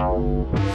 Música